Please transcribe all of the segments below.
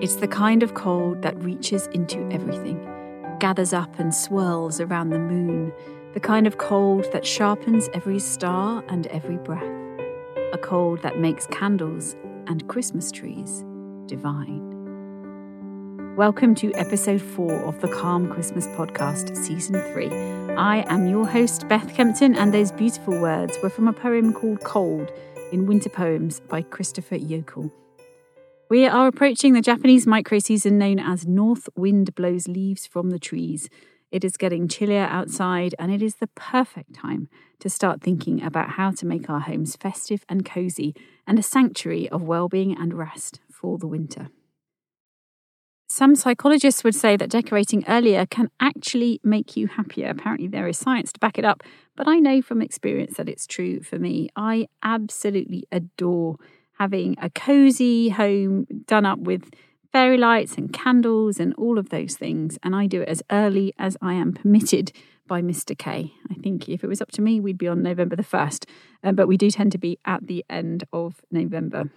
It's the kind of cold that reaches into everything, gathers up and swirls around the moon, the kind of cold that sharpens every star and every breath, a cold that makes candles and Christmas trees divine. Welcome to episode four of the Calm Christmas podcast, season three. I am your host, Beth Kempton, and those beautiful words were from a poem called Cold in Winter Poems by Christopher Yokel. We are approaching the Japanese micro season known as North Wind Blows Leaves from the Trees. It is getting chillier outside, and it is the perfect time to start thinking about how to make our homes festive and cozy and a sanctuary of well-being and rest for the winter. Some psychologists would say that decorating earlier can actually make you happier. Apparently, there is science to back it up, but I know from experience that it's true for me. I absolutely adore having a cozy home done up with fairy lights and candles and all of those things. And I do it as early as I am permitted by Mr. K. I think if it was up to me, we'd be on November the 1st, um, but we do tend to be at the end of November.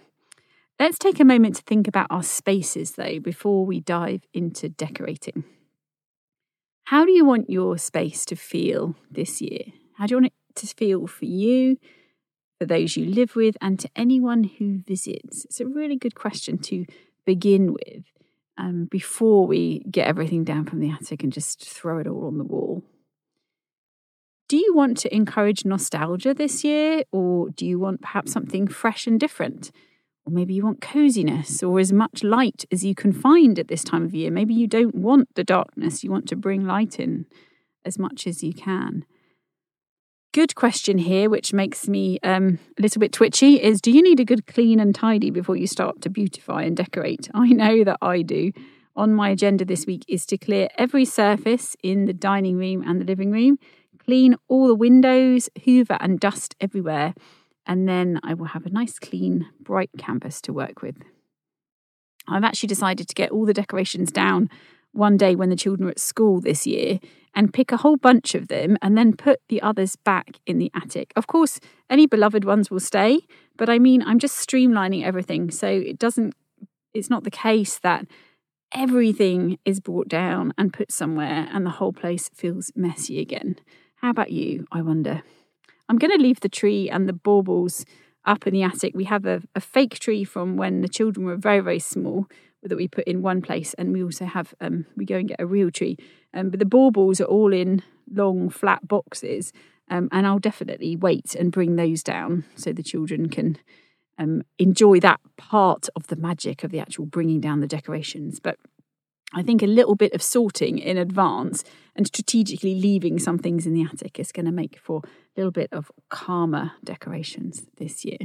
Let's take a moment to think about our spaces though before we dive into decorating. How do you want your space to feel this year? How do you want it to feel for you, for those you live with, and to anyone who visits? It's a really good question to begin with um, before we get everything down from the attic and just throw it all on the wall. Do you want to encourage nostalgia this year, or do you want perhaps something fresh and different? Or maybe you want coziness or as much light as you can find at this time of year. Maybe you don't want the darkness, you want to bring light in as much as you can good question here, which makes me um, a little bit twitchy, is do you need a good clean and tidy before you start to beautify and decorate? I know that I do. On my agenda this week is to clear every surface in the dining room and the living room, clean all the windows, hoover and dust everywhere, and then I will have a nice, clean, bright canvas to work with. I've actually decided to get all the decorations down one day when the children are at school this year and pick a whole bunch of them and then put the others back in the attic. Of course, any beloved ones will stay, but I mean, I'm just streamlining everything so it doesn't, it's not the case that everything is brought down and put somewhere and the whole place feels messy again. How about you? I wonder. I'm going to leave the tree and the baubles up in the attic. We have a, a fake tree from when the children were very, very small that we put in one place, and we also have um, we go and get a real tree. Um, but the baubles are all in long flat boxes, um, and I'll definitely wait and bring those down so the children can um, enjoy that part of the magic of the actual bringing down the decorations. But I think a little bit of sorting in advance and strategically leaving some things in the attic is going to make for a little bit of calmer decorations this year.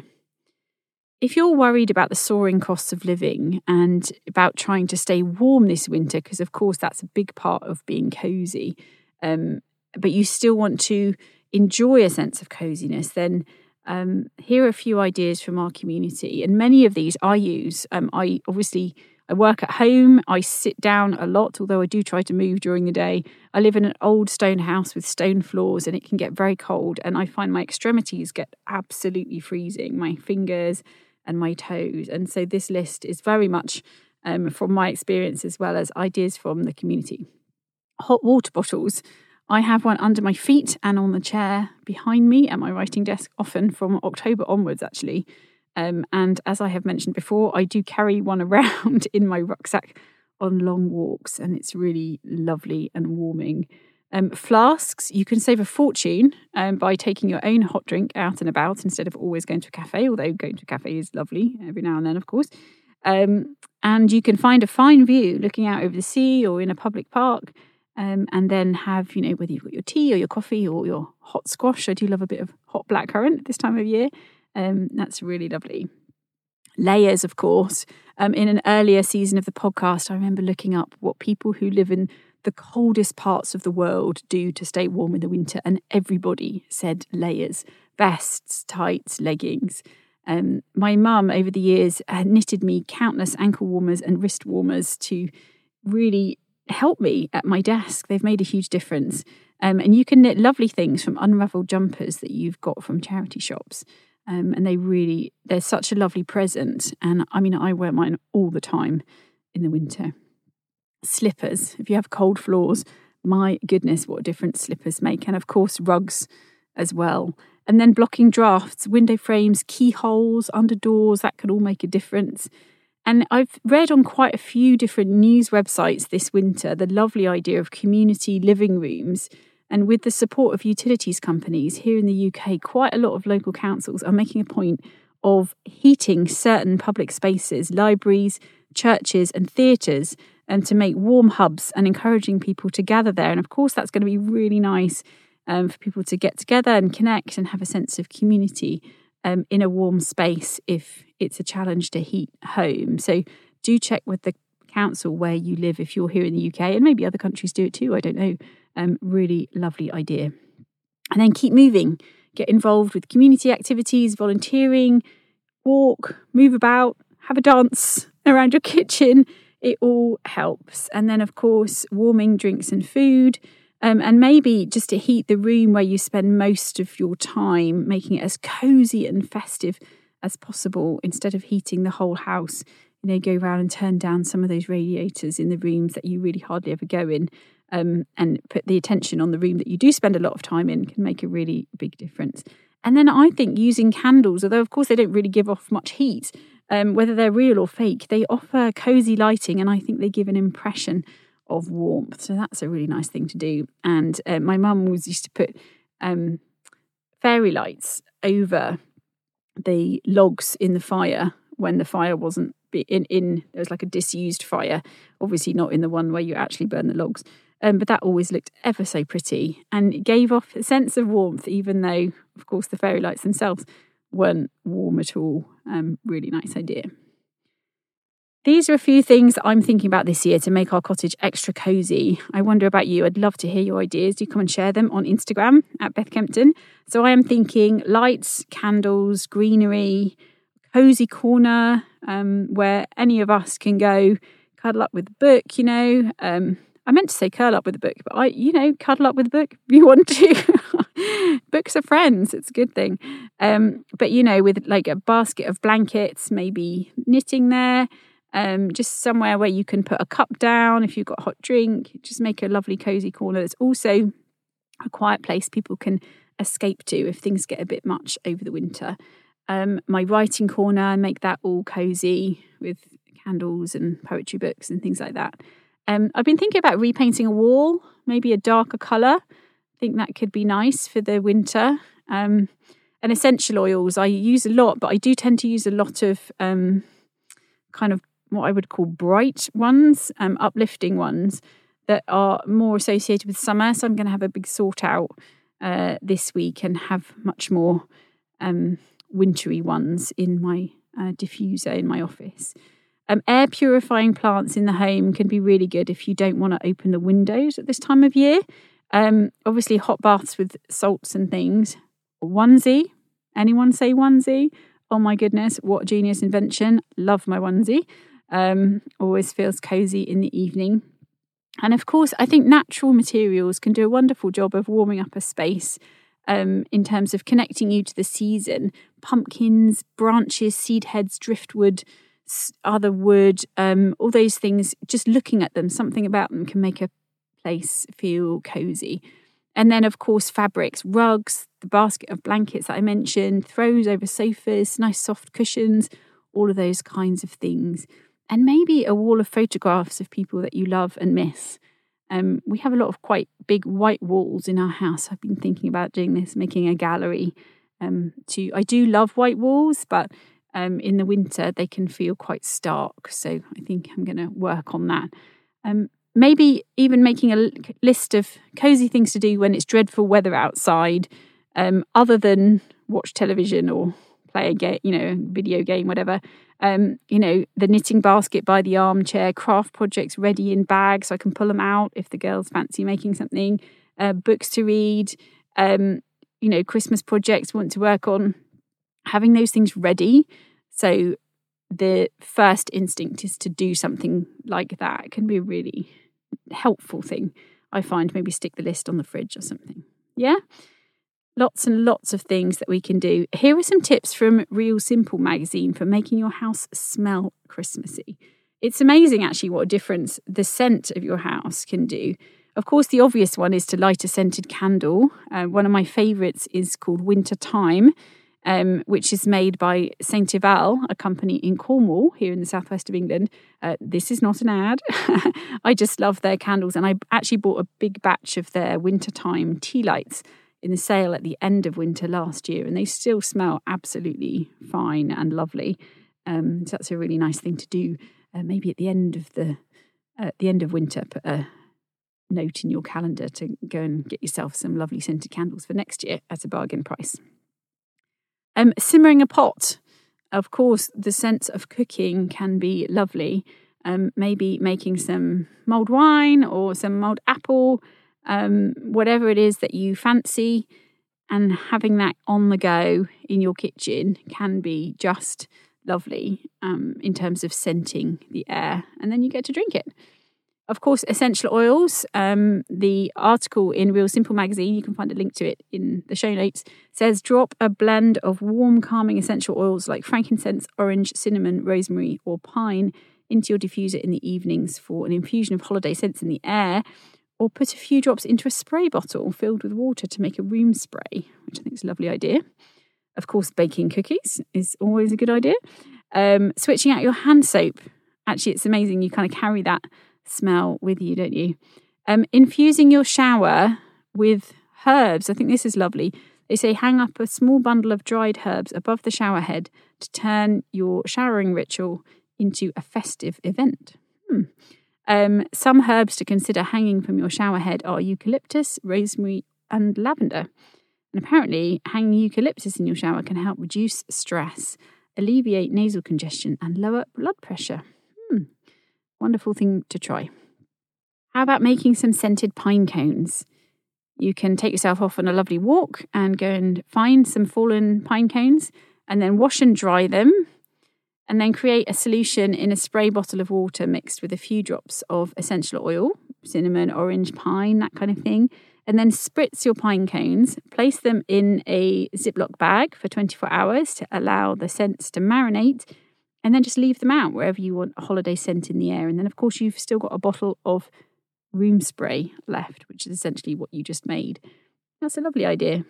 If you're worried about the soaring costs of living and about trying to stay warm this winter, because of course that's a big part of being cozy, um, but you still want to enjoy a sense of coziness, then um, here are a few ideas from our community. And many of these I use. Um, I obviously I work at home. I sit down a lot, although I do try to move during the day. I live in an old stone house with stone floors, and it can get very cold. And I find my extremities get absolutely freezing. My fingers and my toes. And so this list is very much um, from my experience as well as ideas from the community. Hot water bottles. I have one under my feet and on the chair behind me at my writing desk, often from October onwards, actually. Um, and as I have mentioned before, I do carry one around in my rucksack on long walks, and it's really lovely and warming. Um, flasks, you can save a fortune um, by taking your own hot drink out and about instead of always going to a cafe, although going to a cafe is lovely every now and then, of course. Um, and you can find a fine view looking out over the sea or in a public park. Um, and then have, you know, whether you've got your tea or your coffee or your hot squash. I do love a bit of hot blackcurrant this time of year. Um, that's really lovely. Layers, of course. Um, in an earlier season of the podcast, I remember looking up what people who live in the coldest parts of the world do to stay warm in the winter, and everybody said layers, vests, tights, leggings. Um, my mum, over the years, knitted me countless ankle warmers and wrist warmers to really help me at my desk. They've made a huge difference. Um, and you can knit lovely things from unraveled jumpers that you've got from charity shops. Um, and they really, they're such a lovely present. And I mean, I wear mine all the time in the winter. Slippers. If you have cold floors, my goodness, what a difference slippers make. And of course, rugs as well. And then blocking drafts, window frames, keyholes, under doors, that can all make a difference. And I've read on quite a few different news websites this winter the lovely idea of community living rooms. And with the support of utilities companies here in the UK, quite a lot of local councils are making a point of heating certain public spaces, libraries, churches, and theatres, and to make warm hubs and encouraging people to gather there. And of course, that's going to be really nice um, for people to get together and connect and have a sense of community um, in a warm space if it's a challenge to heat home. So do check with the council where you live if you're here in the UK, and maybe other countries do it too. I don't know. Um, really lovely idea. And then keep moving. Get involved with community activities, volunteering, walk, move about, have a dance around your kitchen. It all helps. And then, of course, warming drinks and food. Um, and maybe just to heat the room where you spend most of your time, making it as cozy and festive as possible instead of heating the whole house. You know, go around and turn down some of those radiators in the rooms that you really hardly ever go in, um, and put the attention on the room that you do spend a lot of time in can make a really big difference. And then I think using candles, although of course they don't really give off much heat, um, whether they're real or fake, they offer cozy lighting, and I think they give an impression of warmth. So that's a really nice thing to do. And uh, my mum was used to put um, fairy lights over the logs in the fire when the fire wasn't in in there was like a disused fire obviously not in the one where you actually burn the logs um, but that always looked ever so pretty and it gave off a sense of warmth even though of course the fairy lights themselves weren't warm at all um, really nice idea these are a few things I'm thinking about this year to make our cottage extra cozy. I wonder about you. I'd love to hear your ideas. Do come and share them on Instagram at Beth Kempton. So I am thinking lights, candles, greenery, cozy corner um, where any of us can go cuddle up with a book, you know. Um, I meant to say curl up with a book, but I, you know, cuddle up with a book if you want to. Books are friends. It's a good thing. Um, but, you know, with like a basket of blankets, maybe knitting there um, just somewhere where you can put a cup down if you've got a hot drink, just make a lovely cozy corner. It's also a quiet place people can escape to if things get a bit much over the winter. Um, my writing corner, make that all cozy with candles and poetry books and things like that. Um, I've been thinking about repainting a wall, maybe a darker colour. I think that could be nice for the winter. Um, and essential oils, I use a lot, but I do tend to use a lot of um, kind of what I would call bright ones, um, uplifting ones that are more associated with summer. So I'm going to have a big sort out uh, this week and have much more um, wintry ones in my uh, diffuser in my office. Um, air purifying plants in the home can be really good if you don't want to open the windows at this time of year. Um, obviously, hot baths with salts and things. Onesie. Anyone say onesie? Oh my goodness, what genius invention. Love my onesie. Um, always feels cozy in the evening. And of course, I think natural materials can do a wonderful job of warming up a space um, in terms of connecting you to the season. Pumpkins, branches, seed heads, driftwood, other wood, um, all those things, just looking at them, something about them can make a place feel cozy. And then, of course, fabrics, rugs, the basket of blankets that I mentioned, throws over sofas, nice soft cushions, all of those kinds of things and maybe a wall of photographs of people that you love and miss. Um, we have a lot of quite big white walls in our house. I've been thinking about doing this, making a gallery. Um, to I do love white walls, but um, in the winter they can feel quite stark. So I think I'm going to work on that. Um, maybe even making a list of cozy things to do when it's dreadful weather outside, um, other than watch television or play a game, you know, video game, whatever um, you know, the knitting basket by the armchair, craft projects ready in bags so I can pull them out if the girls fancy making something, uh, books to read, um, you know, Christmas projects want to work on, having those things ready. So the first instinct is to do something like that. It can be a really helpful thing. I find maybe stick the list on the fridge or something. Yeah. Lots and lots of things that we can do. Here are some tips from Real Simple magazine for making your house smell Christmassy. It's amazing actually what a difference the scent of your house can do. Of course, the obvious one is to light a scented candle. Uh, one of my favourites is called Winter Time, um, which is made by Saint Eval, a company in Cornwall, here in the southwest of England. Uh, this is not an ad. I just love their candles, and I actually bought a big batch of their wintertime tea lights in the sale at the end of winter last year, and they still smell absolutely fine and lovely. Um, so that's a really nice thing to do. Uh, maybe at the end of the at the end of winter, put a note in your calendar to go and get yourself some lovely scented candles for next year at a bargain price. Um, simmering a pot. Of course, the sense of cooking can be lovely. Um, maybe making some mulled wine or some mulled apple, um, whatever it is that you fancy, and having that on the go in your kitchen can be just lovely um, in terms of scenting the air, and then you get to drink it. Of course, essential oils. Um, the article in Real Simple magazine, you can find a link to it in the show notes, says drop a blend of warm, calming essential oils like frankincense, orange, cinnamon, rosemary, or pine into your diffuser in the evenings for an infusion of holiday scents in the air, or put a few drops into a spray bottle filled with water to make a room spray, which I think is a lovely idea. Of course, baking cookies is always a good idea. Um, switching out your hand soap. Actually, it's amazing. You kind of carry that smell with you, don't you? Um, infusing your shower with herbs. I think this is lovely. They say hang up a small bundle of dried herbs above the shower head to turn your showering ritual into a festive event. Hmm. Um, some herbs to consider hanging from your shower head are eucalyptus, rosemary, and lavender. And apparently, hanging eucalyptus in your shower can help reduce stress, alleviate nasal congestion, and lower blood pressure. Wonderful thing to try. How about making some scented pine cones? You can take yourself off on a lovely walk and go and find some fallen pine cones and then wash and dry them. And then create a solution in a spray bottle of water mixed with a few drops of essential oil, cinnamon, orange, pine, that kind of thing. And then spritz your pine cones, place them in a Ziploc bag for 24 hours to allow the scents to marinate and then just leave them out wherever you want a holiday scent in the air. And then, of course, you've still got a bottle of room spray left, which is essentially what you just made. That's a lovely idea.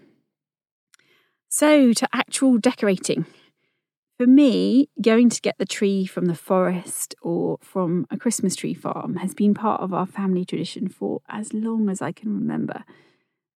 So, to actual decorating. For me, going to get the tree from the forest or from a Christmas tree farm has been part of our family tradition for as long as I can remember.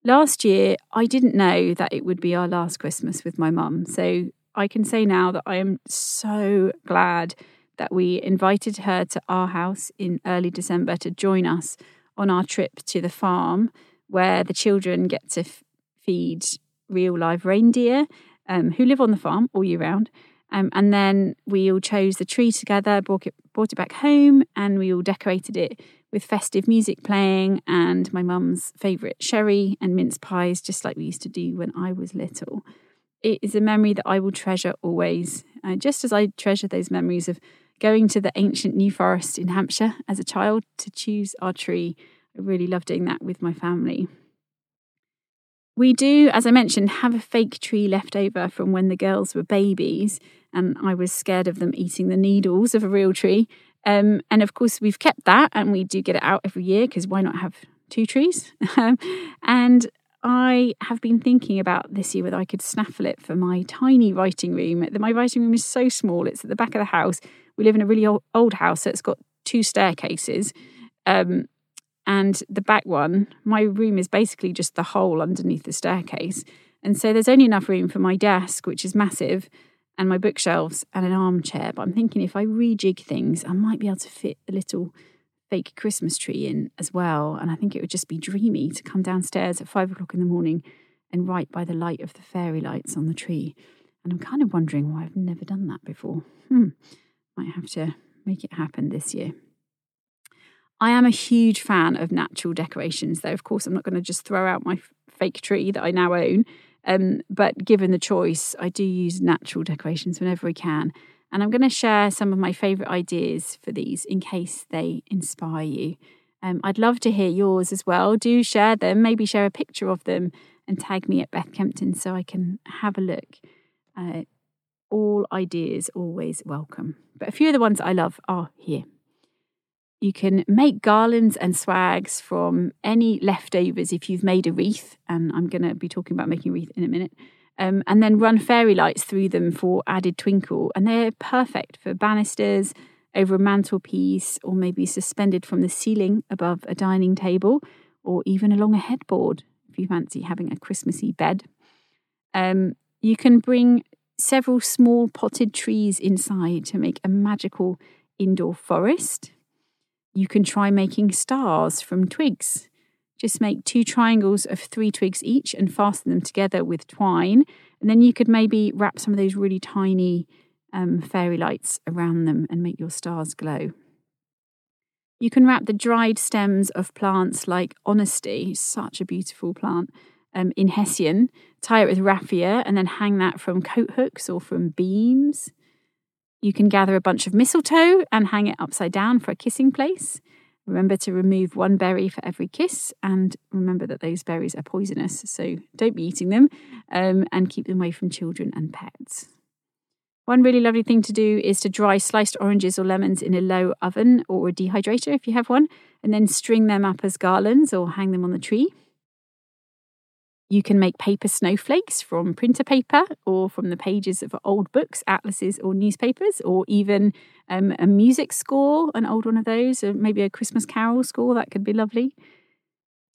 Last year, I didn't know that it would be our last Christmas with my mum, so I can say now that I am so glad that we invited her to our house in early December to join us on our trip to the farm where the children get to f- feed real live reindeer um, who live on the farm all year round. Um, and then we all chose the tree together, brought it, brought it back home, and we all decorated it with festive music playing and my mum's favourite sherry and mince pies, just like we used to do when I was little it is a memory that I will treasure always, uh, just as I treasure those memories of going to the ancient New Forest in Hampshire as a child to choose our tree. I really love doing that with my family. We do, as I mentioned, have a fake tree left over from when the girls were babies, and I was scared of them eating the needles of a real tree. Um, and of course, we've kept that, and we do get it out every year because why not have two trees? and I have been thinking about this year whether I could snaffle it for my tiny writing room. My writing room is so small, it's at the back of the house. We live in a really old, house, so it's got two staircases. Um, and the back one, my room is basically just the hole underneath the staircase. And so there's only enough room for my desk, which is massive, and my bookshelves and an armchair. But I'm thinking if I rejig things, I might be able to fit a little fake Christmas tree in as well. And I think it would just be dreamy to come downstairs at five o'clock in the morning and write by the light of the fairy lights on the tree. And I'm kind of wondering why I've never done that before. Hmm, might have to make it happen this year. I am a huge fan of natural decorations, though, of course, I'm not going to just throw out my fake tree that I now own. Um, but given the choice, I do use natural decorations whenever I can. And I'm going to share some of my favourite ideas for these in case they inspire you. Um, I'd love to hear yours as well. Do share them, maybe share a picture of them and tag me at Beth Kempton so I can have a look. Uh, all ideas always welcome. But a few of the ones I love are here. You can make garlands and swags from any leftovers if you've made a wreath, and I'm going to be talking about making a wreath in a minute. Um, and then run fairy lights through them for added twinkle. And they're perfect for banisters, over a mantelpiece, or maybe suspended from the ceiling above a dining table, or even along a headboard if you fancy having a Christmassy bed. Um, you can bring several small potted trees inside to make a magical indoor forest. You can try making stars from twigs. Just make two triangles of three twigs each and fasten them together with twine. And then you could maybe wrap some of those really tiny um, fairy lights around them and make your stars glow. You can wrap the dried stems of plants like honesty, such a beautiful plant, um, in hessian, tie it with raffia, and then hang that from coat hooks or from beams. You can gather a bunch of mistletoe and hang it upside down for a kissing place. Remember to remove one berry for every kiss, and remember that those berries are poisonous, so don't be eating them um, and keep them away from children and pets. One really lovely thing to do is to dry sliced oranges or lemons in a low oven or a dehydrator if you have one, and then string them up as garlands or hang them on the tree. You can make paper snowflakes from printer paper or from the pages of old books, atlases, or newspapers, or even um, a music score, an old one of those, or maybe a Christmas carol score. That could be lovely.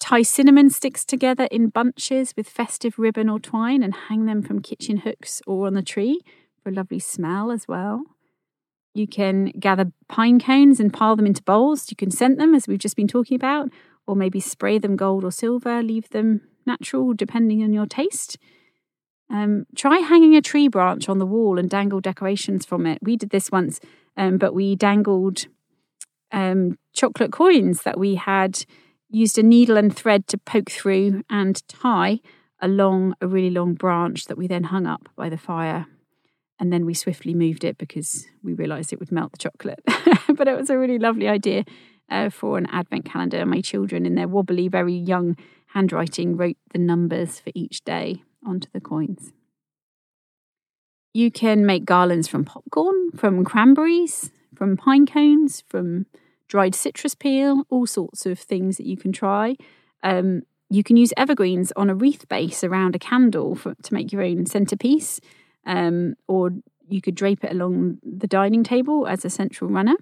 Tie cinnamon sticks together in bunches with festive ribbon or twine and hang them from kitchen hooks or on the tree for a lovely smell as well. You can gather pine cones and pile them into bowls. You can scent them, as we've just been talking about, or maybe spray them gold or silver, leave them natural depending on your taste. Um, try hanging a tree branch on the wall and dangle decorations from it. We did this once, um, but we dangled um, chocolate coins that we had used a needle and thread to poke through and tie along a really long branch that we then hung up by the fire. And then we swiftly moved it because we realised it would melt the chocolate. but it was a really lovely idea uh, for an advent calendar. My children, in their wobbly, very young handwriting wrote the numbers for each day onto the coins. You can make garlands from popcorn, from cranberries, from pine cones, from dried citrus peel, all sorts of things that you can try. Um, you can use evergreens on a wreath base around a candle for, to make your own centerpiece, um, or you could drape it along the dining table as a central runner.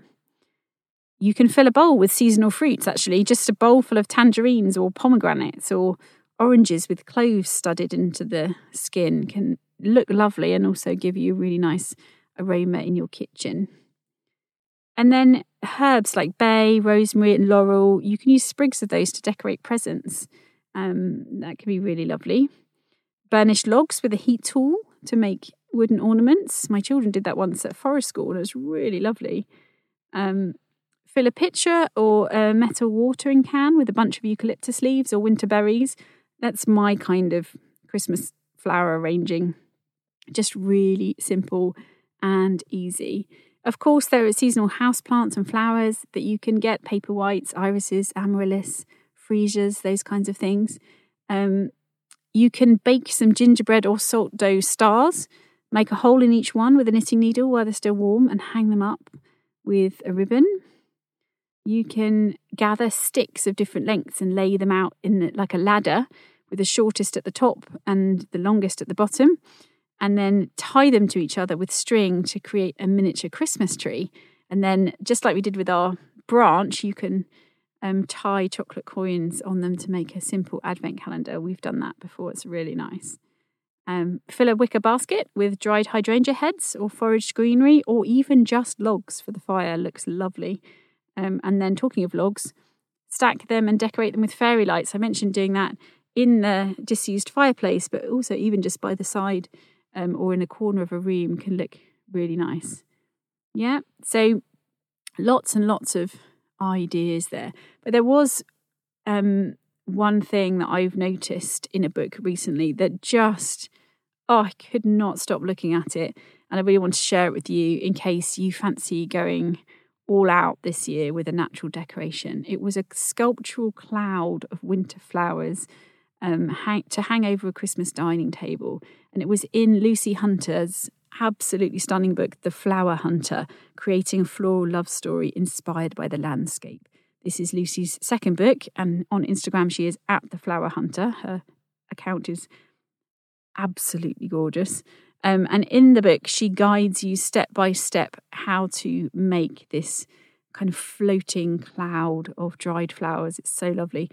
You can fill a bowl with seasonal fruits, actually, just a bowl full of tangerines or pomegranates or oranges with cloves studded into the skin can look lovely and also give you a really nice aroma in your kitchen. And then herbs like bay, rosemary, and laurel, you can use sprigs of those to decorate presents. Um, that can be really lovely. Burnished logs with a heat tool to make wooden ornaments. My children did that once at forest school and it was really lovely. Um, Fill a pitcher or a metal watering can with a bunch of eucalyptus leaves or winter berries. That's my kind of Christmas flower arranging. Just really simple and easy. Of course, there are seasonal house plants and flowers that you can get paper whites, irises, amaryllis, freesias, those kinds of things. Um, you can bake some gingerbread or salt dough stars, make a hole in each one with a knitting needle while they're still warm, and hang them up with a ribbon you can gather sticks of different lengths and lay them out in like a ladder with the shortest at the top and the longest at the bottom and then tie them to each other with string to create a miniature christmas tree. And then just like we did with our branch you can um, tie chocolate coins on them to make a simple advent calendar. We've done that before. It's really nice. Um, fill a wicker basket with dried hydrangea heads or foraged greenery or even just logs for the fire. Looks lovely um, and then talking of logs, stack them and decorate them with fairy lights. I mentioned doing that in the disused fireplace, but also even just by the side um, or in a corner of a room can look really nice. Yeah, so lots and lots of ideas there. But there was um, one thing that I've noticed in a book recently that just, oh, I could not stop looking at it. And I really want to share it with you in case you fancy going all out this year with a natural decoration. It was a sculptural cloud of winter flowers um, hang, to hang over a Christmas dining table. And it was in Lucy Hunter's absolutely stunning book, The Flower Hunter Creating a Floral Love Story Inspired by the Landscape. This is Lucy's second book, and on Instagram, she is at The Flower Hunter. Her account is absolutely gorgeous. Um, and in the book, she guides you step by step how to make this kind of floating cloud of dried flowers. It's so lovely.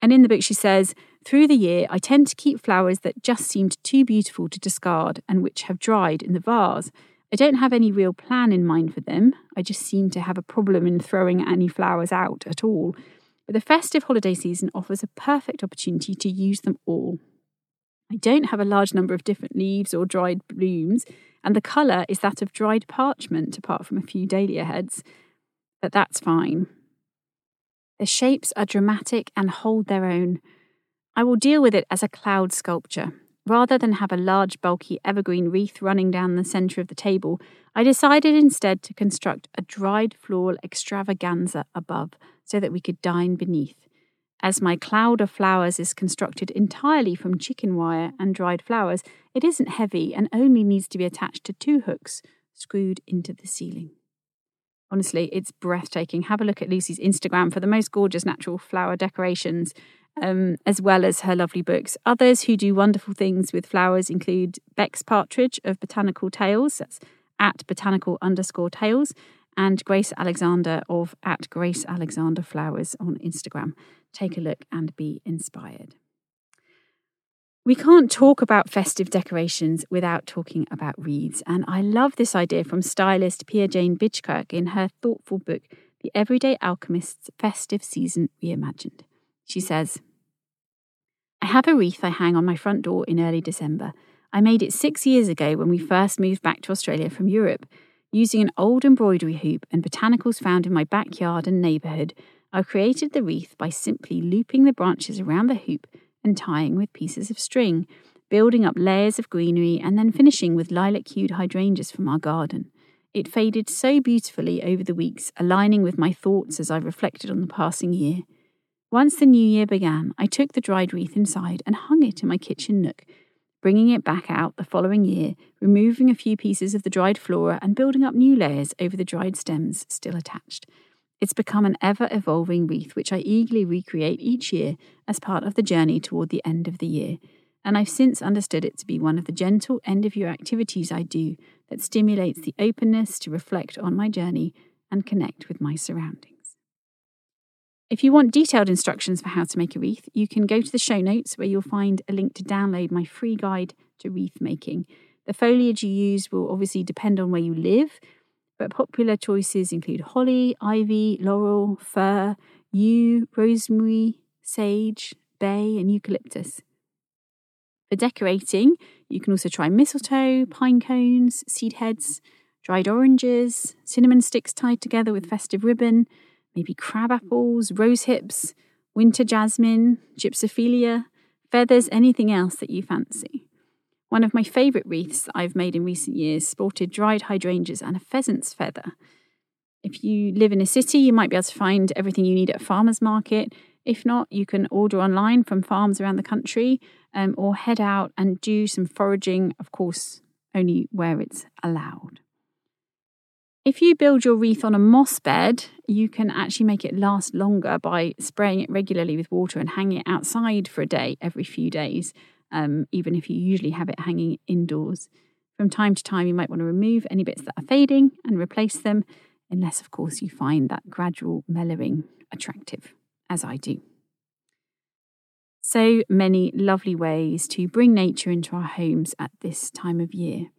And in the book, she says, Through the year, I tend to keep flowers that just seemed too beautiful to discard and which have dried in the vase. I don't have any real plan in mind for them. I just seem to have a problem in throwing any flowers out at all. But the festive holiday season offers a perfect opportunity to use them all. I don't have a large number of different leaves or dried blooms, and the colour is that of dried parchment, apart from a few dahlia heads. But that's fine. The shapes are dramatic and hold their own. I will deal with it as a cloud sculpture. Rather than have a large, bulky evergreen wreath running down the centre of the table, I decided instead to construct a dried floral extravaganza above so that we could dine beneath. As my cloud of flowers is constructed entirely from chicken wire and dried flowers, it isn't heavy and only needs to be attached to two hooks screwed into the ceiling. Honestly, it's breathtaking. Have a look at Lucy's Instagram for the most gorgeous natural flower decorations, um, as well as her lovely books. Others who do wonderful things with flowers include Bex Partridge of Botanical Tales, that's at botanical underscore tales, and Grace Alexander of at Grace Alexander Flowers on Instagram. Take a look and be inspired. We can't talk about festive decorations without talking about wreaths, and I love this idea from stylist Pia Jane Bijkerk in her thoughtful book, The Everyday Alchemist's Festive Season Reimagined. She says, I have a wreath I hang on my front door in early December. I made it six years ago when we first moved back to Australia from Europe. Using an old embroidery hoop and botanicals found in my backyard and neighbourhood, I created the wreath by simply looping the branches around the hoop and tying with pieces of string, building up layers of greenery, and then finishing with lilac hued hydrangeas from our garden. It faded so beautifully over the weeks, aligning with my thoughts as I reflected on the passing year. Once the new year began, I took the dried wreath inside and hung it in my kitchen nook, bringing it back out the following year, removing a few pieces of the dried flora and building up new layers over the dried stems still attached. It's become an ever evolving wreath which I eagerly recreate each year as part of the journey toward the end of the year. And I've since understood it to be one of the gentle end of year activities I do that stimulates the openness to reflect on my journey and connect with my surroundings. If you want detailed instructions for how to make a wreath, you can go to the show notes where you'll find a link to download my free guide to wreath making. The foliage you use will obviously depend on where you live, but popular choices include holly, ivy, laurel, fir, yew, rosemary, sage, bay, and eucalyptus. For decorating, you can also try mistletoe, pine cones, seed heads, dried oranges, cinnamon sticks tied together with festive ribbon, maybe crab apples, rose hips, winter jasmine, gypsophilia, feathers, anything else that you fancy. One of my favourite wreaths that I've made in recent years sported dried hydrangeas and a pheasant's feather. If you live in a city, you might be able to find everything you need at a farmer's market. If not, you can order online from farms around the country um, or head out and do some foraging, of course, only where it's allowed. If you build your wreath on a moss bed, you can actually make it last longer by spraying it regularly with water and hanging it outside for a day every few days um, even if you usually have it hanging indoors. From time to time, you might want to remove any bits that are fading and replace them, unless, of course, you find that gradual mellowing attractive, as I do. So many lovely ways to bring nature into our homes at this time of year.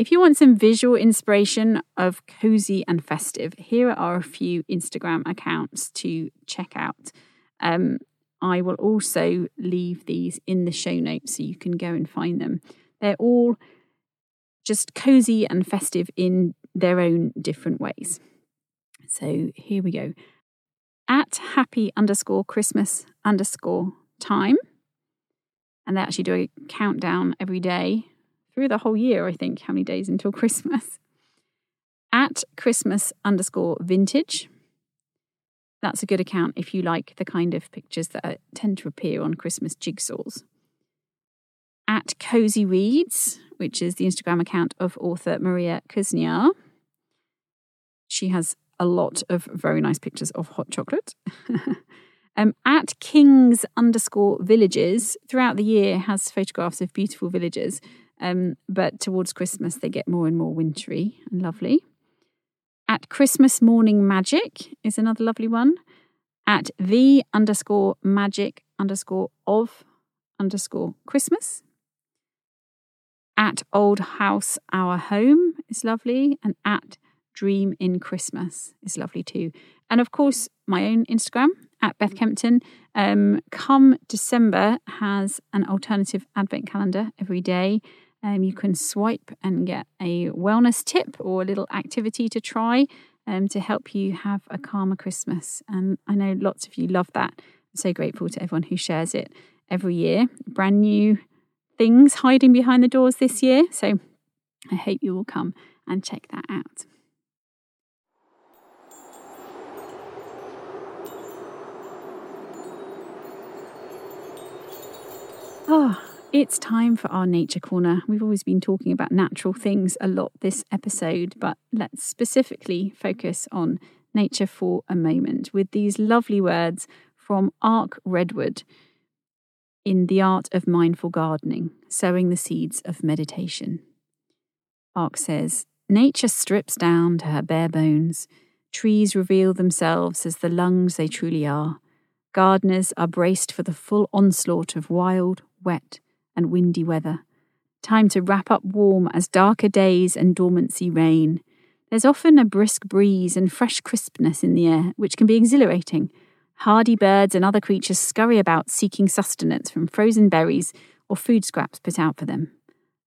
If you want some visual inspiration of cozy and festive, here are a few Instagram accounts to check out. Um, I will also leave these in the show notes so you can go and find them. They're all just cozy and festive in their own different ways. So here we go. At happy underscore Christmas underscore time. And they actually do a countdown every day through the whole year, I think, how many days until Christmas. At Christmas underscore vintage that's a good account if you like the kind of pictures that tend to appear on Christmas jigsaws. At Cozy Reads, which is the Instagram account of author Maria Kuzniar. She has a lot of very nice pictures of hot chocolate. um, at Kings underscore villages throughout the year has photographs of beautiful villages, um, but towards Christmas they get more and more wintry and lovely. At Christmas morning magic is another lovely one. At the underscore magic underscore of underscore Christmas. At Old House Our Home is lovely, and at Dream in Christmas is lovely too. And of course, my own Instagram at Beth Kempton. Um, come December has an alternative advent calendar every day. Um, you can swipe and get a wellness tip or a little activity to try um, to help you have a calmer Christmas. And I know lots of you love that. I'm so grateful to everyone who shares it every year. Brand new things hiding behind the doors this year. So I hope you will come and check that out. Oh, it's time for our nature corner. We've always been talking about natural things a lot this episode, but let's specifically focus on nature for a moment with these lovely words from Ark Redwood in The Art of Mindful Gardening, Sowing the Seeds of Meditation. Ark says, Nature strips down to her bare bones. Trees reveal themselves as the lungs they truly are. Gardeners are braced for the full onslaught of wild, wet, and windy weather. Time to wrap up warm as darker days and dormancy reign. There's often a brisk breeze and fresh crispness in the air, which can be exhilarating. Hardy birds and other creatures scurry about seeking sustenance from frozen berries or food scraps put out for them.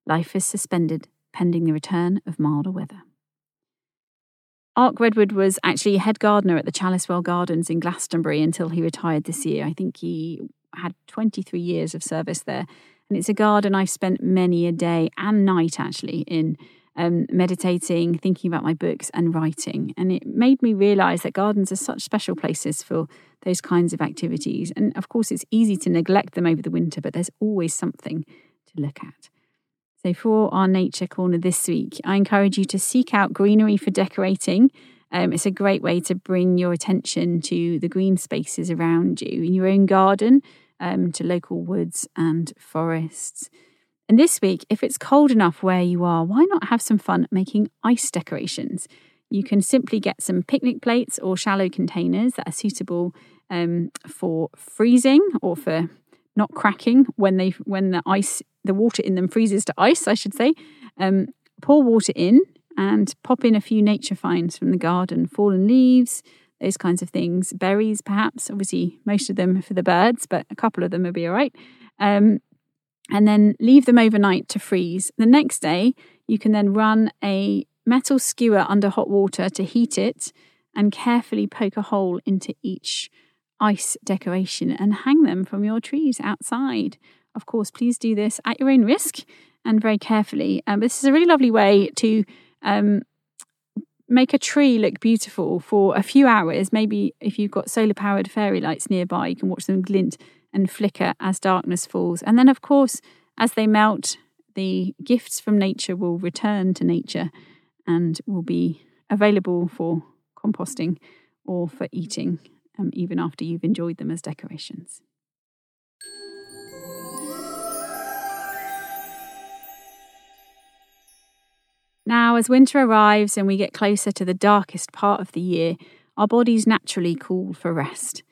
Life is suspended pending the return of milder weather. Ark Redwood was actually head gardener at the Chalice Well Gardens in Glastonbury until he retired this year. I think he had 23 years of service there. And it's a garden I've spent many a day and night actually in um, meditating, thinking about my books, and writing. And it made me realize that gardens are such special places for those kinds of activities. And of course, it's easy to neglect them over the winter, but there's always something to look at. So, for our nature corner this week, I encourage you to seek out greenery for decorating. Um, it's a great way to bring your attention to the green spaces around you in your own garden um, to local woods and forests. And this week, if it's cold enough where you are, why not have some fun making ice decorations? You can simply get some picnic plates or shallow containers that are suitable um, for freezing or for not cracking when they when the ice the water in them freezes to ice, I should say. Um, pour water in and pop in a few nature finds from the garden, fallen leaves, those kinds of things. Berries, perhaps. Obviously, most of them for the birds, but a couple of them will be all right. Um, and then leave them overnight to freeze. The next day, you can then run a metal skewer under hot water to heat it and carefully poke a hole into each ice decoration and hang them from your trees outside. Of course, please do this at your own risk and very carefully. Um, this is a really lovely way to um, make a tree look beautiful for a few hours. Maybe if you've got solar powered fairy lights nearby, you can watch them glint and flicker as darkness falls. And then, of course, as they melt, the gifts from nature will return to nature and will be available for composting or for eating, um, even after you've enjoyed them as decorations. Now, as winter arrives and we get closer to the darkest part of the year, our bodies naturally call for rest.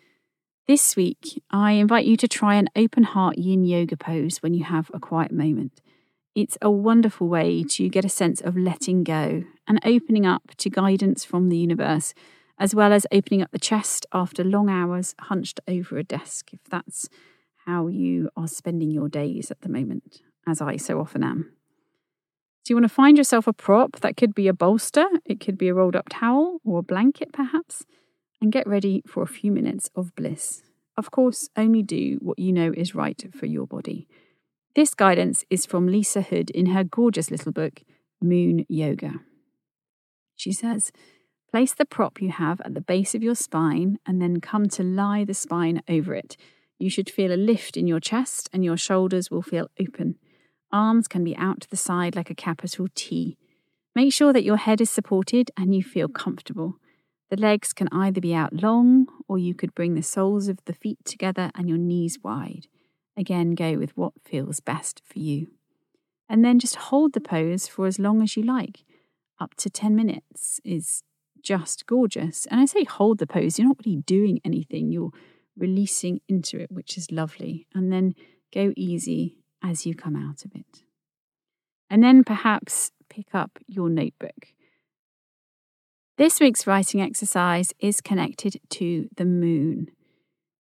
This week, I invite you to try an open heart yin yoga pose when you have a quiet moment. It's a wonderful way to get a sense of letting go and opening up to guidance from the universe, as well as opening up the chest after long hours hunched over a desk, if that's how you are spending your days at the moment, as I so often am. So you want to find yourself a prop that could be a bolster, it could be a rolled up towel or a blanket perhaps, and get ready for a few minutes of bliss. Of course, only do what you know is right for your body. This guidance is from Lisa Hood in her gorgeous little book, Moon Yoga. She says, Place the prop you have at the base of your spine and then come to lie the spine over it. You should feel a lift in your chest and your shoulders will feel open. Arms can be out to the side like a capital T. Make sure that your head is supported and you feel comfortable. The legs can either be out long or you could bring the soles of the feet together and your knees wide. Again, go with what feels best for you. And then just hold the pose for as long as you like. Up to 10 minutes is just gorgeous. And I say hold the pose, you're not really doing anything, you're releasing into it, which is lovely. And then go easy as you come out of it. And then perhaps pick up your notebook. This week's writing exercise is connected to the moon.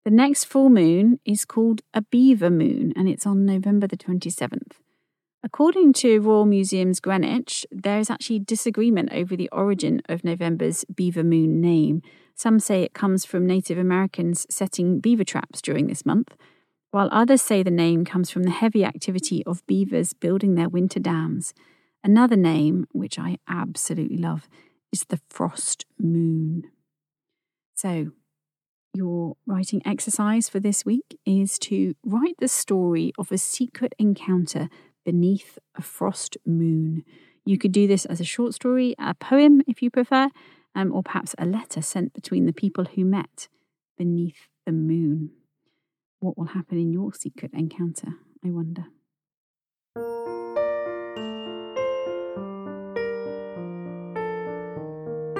The next full moon is called a beaver moon and it's on November the 27th. According to Royal Museums Greenwich, there is actually disagreement over the origin of November's beaver moon name. Some say it comes from Native Americans setting beaver traps during this month, while others say the name comes from the heavy activity of beavers building their winter dams. Another name, which I absolutely love, is the frost moon. So, your writing exercise for this week is to write the story of a secret encounter beneath a frost moon. You could do this as a short story, a poem if you prefer, um, or perhaps a letter sent between the people who met beneath the moon. What will happen in your secret encounter, I wonder?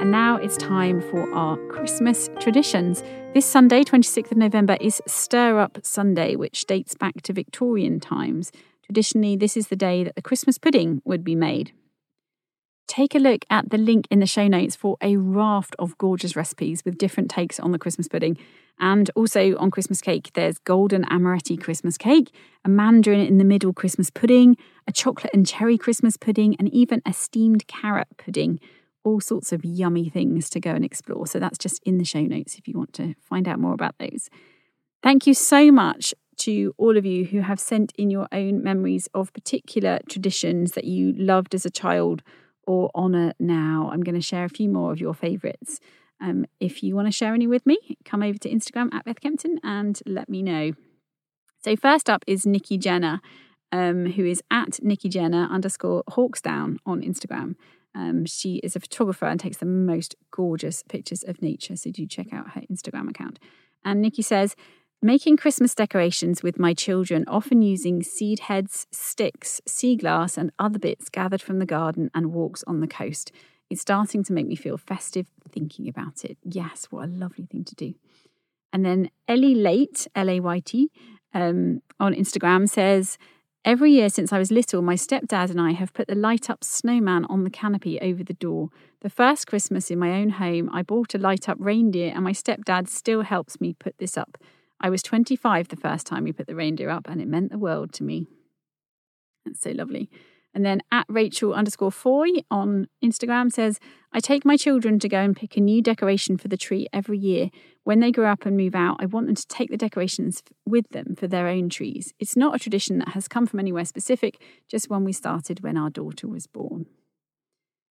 And now it's time for our Christmas traditions. This Sunday, 26th of November, is Stir Up Sunday, which dates back to Victorian times. Traditionally, this is the day that the Christmas pudding would be made. Take a look at the link in the show notes for a raft of gorgeous recipes with different takes on the Christmas pudding. And also on Christmas cake, there's golden amaretti Christmas cake, a mandarin in the middle Christmas pudding, a chocolate and cherry Christmas pudding, and even a steamed carrot pudding. All sorts of yummy things to go and explore. So that's just in the show notes if you want to find out more about those. Thank you so much to all of you who have sent in your own memories of particular traditions that you loved as a child or honour now. I'm going to share a few more of your favourites. Um, if you want to share any with me, come over to Instagram at Beth Kempton and let me know. So, first up is Nikki Jenner, um, who is at Nikki Jenner underscore Hawksdown on Instagram. Um, she is a photographer and takes the most gorgeous pictures of nature. So, do check out her Instagram account. And Nikki says, Making Christmas decorations with my children, often using seed heads, sticks, sea glass, and other bits gathered from the garden and walks on the coast. It's starting to make me feel festive thinking about it. Yes, what a lovely thing to do. And then Ellie Late, L A Y T, um, on Instagram says, Every year since I was little, my stepdad and I have put the light up snowman on the canopy over the door. The first Christmas in my own home, I bought a light up reindeer, and my stepdad still helps me put this up. I was 25 the first time we put the reindeer up, and it meant the world to me. That's so lovely. And then at Rachel underscore Foy on Instagram says, I take my children to go and pick a new decoration for the tree every year. When they grow up and move out, I want them to take the decorations with them for their own trees. It's not a tradition that has come from anywhere specific, just one we started when our daughter was born.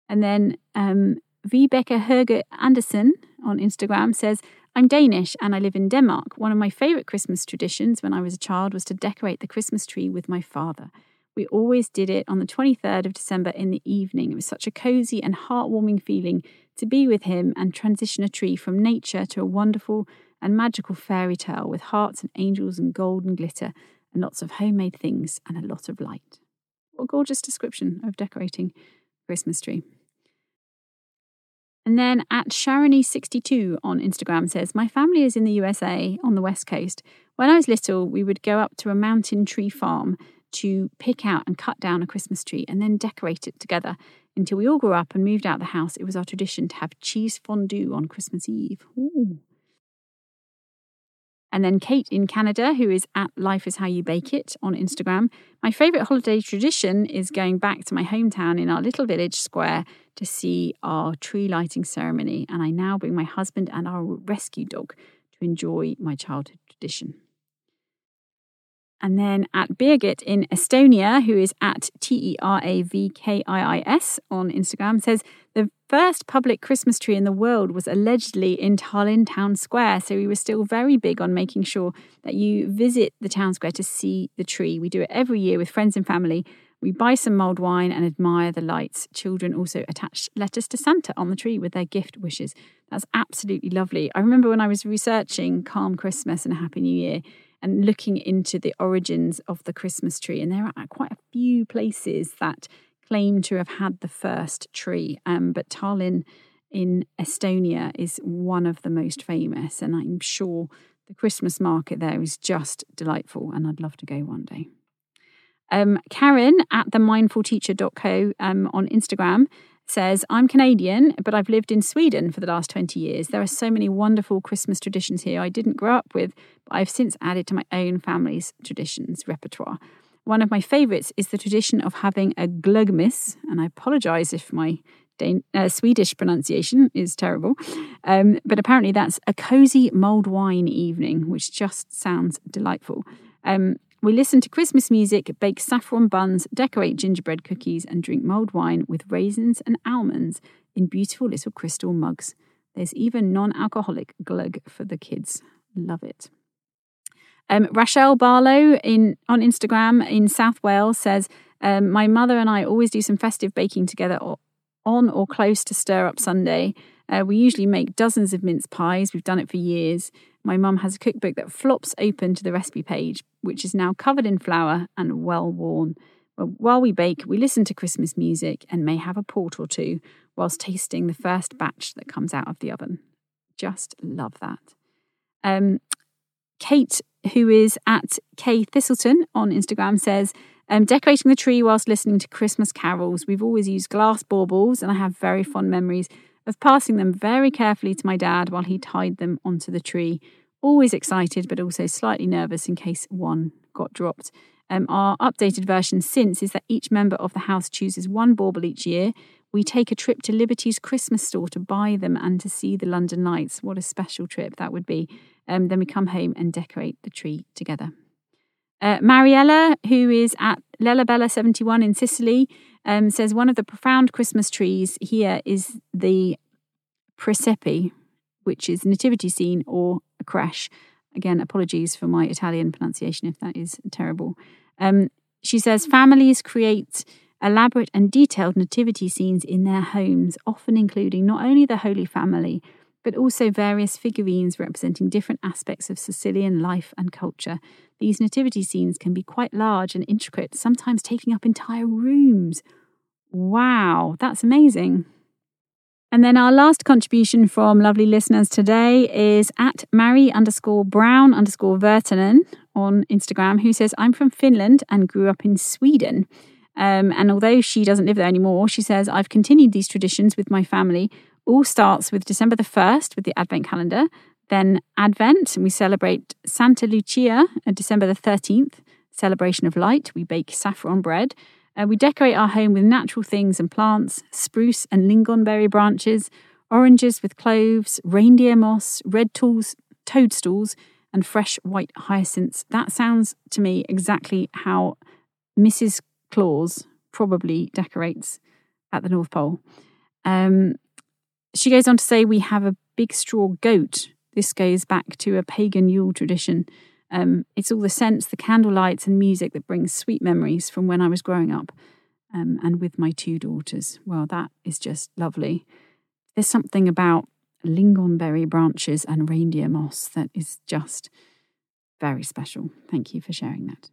And then um, Vibeke Herger Anderson on Instagram says, I'm Danish and I live in Denmark. One of my favourite Christmas traditions when I was a child was to decorate the Christmas tree with my father. We always did it on the 23rd of December in the evening. It was such a cozy and heartwarming feeling to be with him and transition a tree from nature to a wonderful and magical fairy tale with hearts and angels and gold and glitter and lots of homemade things and a lot of light. What a gorgeous description of decorating Christmas tree. And then at Sharony62 on Instagram says, My family is in the USA on the West Coast. When I was little, we would go up to a mountain tree farm to pick out and cut down a Christmas tree and then decorate it together. Until we all grew up and moved out of the house, it was our tradition to have cheese fondue on Christmas Eve. Ooh. And then Kate in Canada, who is at Life is How You Bake It on Instagram. My favourite holiday tradition is going back to my hometown in our little village square to see our tree lighting ceremony. And I now bring my husband and our rescue dog to enjoy my childhood tradition. And then at Birgit in Estonia, who is at T E R A V K I I S on Instagram, says the first public Christmas tree in the world was allegedly in Tallinn town square. So we were still very big on making sure that you visit the town square to see the tree. We do it every year with friends and family. We buy some mulled wine and admire the lights. Children also attach letters to Santa on the tree with their gift wishes. That's absolutely lovely. I remember when I was researching Calm Christmas and a Happy New Year and looking into the origins of the Christmas tree, and there are quite a few places that claim to have had the first tree. Um, but Tallinn in Estonia is one of the most famous, and I'm sure the Christmas market there is just delightful, and I'd love to go one day. Um, Karen at the mindfulteacher.co um, on Instagram says, I'm Canadian, but I've lived in Sweden for the last 20 years. There are so many wonderful Christmas traditions here I didn't grow up with, but I've since added to my own family's traditions repertoire. One of my favourites is the tradition of having a glöggmis, and I apologise if my Dan- uh, Swedish pronunciation is terrible, um, but apparently that's a cozy mulled wine evening, which just sounds delightful. Um, we listen to Christmas music, bake saffron buns, decorate gingerbread cookies, and drink mulled wine with raisins and almonds in beautiful little crystal mugs. There's even non alcoholic glug for the kids. Love it. Um, Rachel Barlow in on Instagram in South Wales says, um, "My mother and I always do some festive baking together, on or close to Stir Up Sunday. Uh, we usually make dozens of mince pies. We've done it for years. My mum has a cookbook that flops open to the recipe page, which is now covered in flour and well worn. While we bake, we listen to Christmas music and may have a port or two whilst tasting the first batch that comes out of the oven. Just love that. Um, Kate who is at Kay Thistleton on Instagram, says, um, decorating the tree whilst listening to Christmas carols. We've always used glass baubles, and I have very fond memories of passing them very carefully to my dad while he tied them onto the tree. Always excited, but also slightly nervous in case one got dropped. Um, our updated version since is that each member of the house chooses one bauble each year. We take a trip to Liberty's Christmas store to buy them and to see the London lights. What a special trip that would be. Um, then we come home and decorate the tree together. Uh, Mariella, who is at Lella 71 in Sicily, um, says one of the profound Christmas trees here is the presepe, which is nativity scene or a creche. Again, apologies for my Italian pronunciation if that is terrible. Um, she says families create elaborate and detailed nativity scenes in their homes, often including not only the Holy Family, but also various figurines representing different aspects of Sicilian life and culture. These nativity scenes can be quite large and intricate, sometimes taking up entire rooms. Wow, that's amazing. And then our last contribution from lovely listeners today is at Mary underscore Brown underscore Vertanen on Instagram, who says, I'm from Finland and grew up in Sweden. Um, and although she doesn't live there anymore, she says, I've continued these traditions with my family all starts with December the 1st with the Advent calendar, then Advent, and we celebrate Santa Lucia on December the 13th, celebration of light. We bake saffron bread. Uh, we decorate our home with natural things and plants, spruce and lingonberry branches, oranges with cloves, reindeer moss, red tools, toadstools, and fresh white hyacinths. That sounds to me exactly how Mrs. Claus probably decorates at the North Pole. Um, she goes on to say, We have a big straw goat. This goes back to a pagan Yule tradition. Um, it's all the scents, the candle lights, and music that brings sweet memories from when I was growing up um, and with my two daughters. Well, that is just lovely. There's something about lingonberry branches and reindeer moss that is just very special. Thank you for sharing that.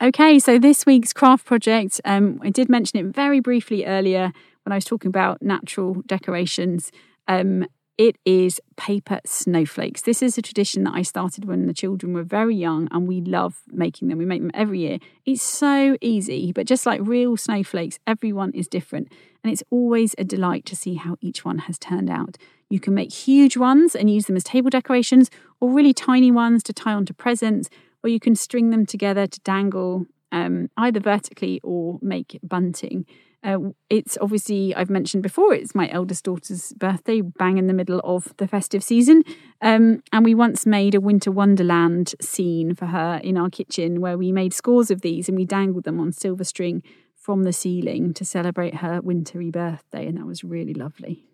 Okay, so this week's craft project, um, I did mention it very briefly earlier when I was talking about natural decorations, um, it is paper snowflakes. This is a tradition that I started when the children were very young, and we love making them. We make them every year. It's so easy, but just like real snowflakes, everyone is different. And it's always a delight to see how each one has turned out. You can make huge ones and use them as table decorations, or really tiny ones to tie onto presents, or you can string them together to dangle um, either vertically or make bunting. Uh, it's obviously, I've mentioned before, it's my eldest daughter's birthday, bang in the middle of the festive season. Um, and we once made a winter wonderland scene for her in our kitchen where we made scores of these and we dangled them on silver string from the ceiling to celebrate her wintry birthday. And that was really lovely.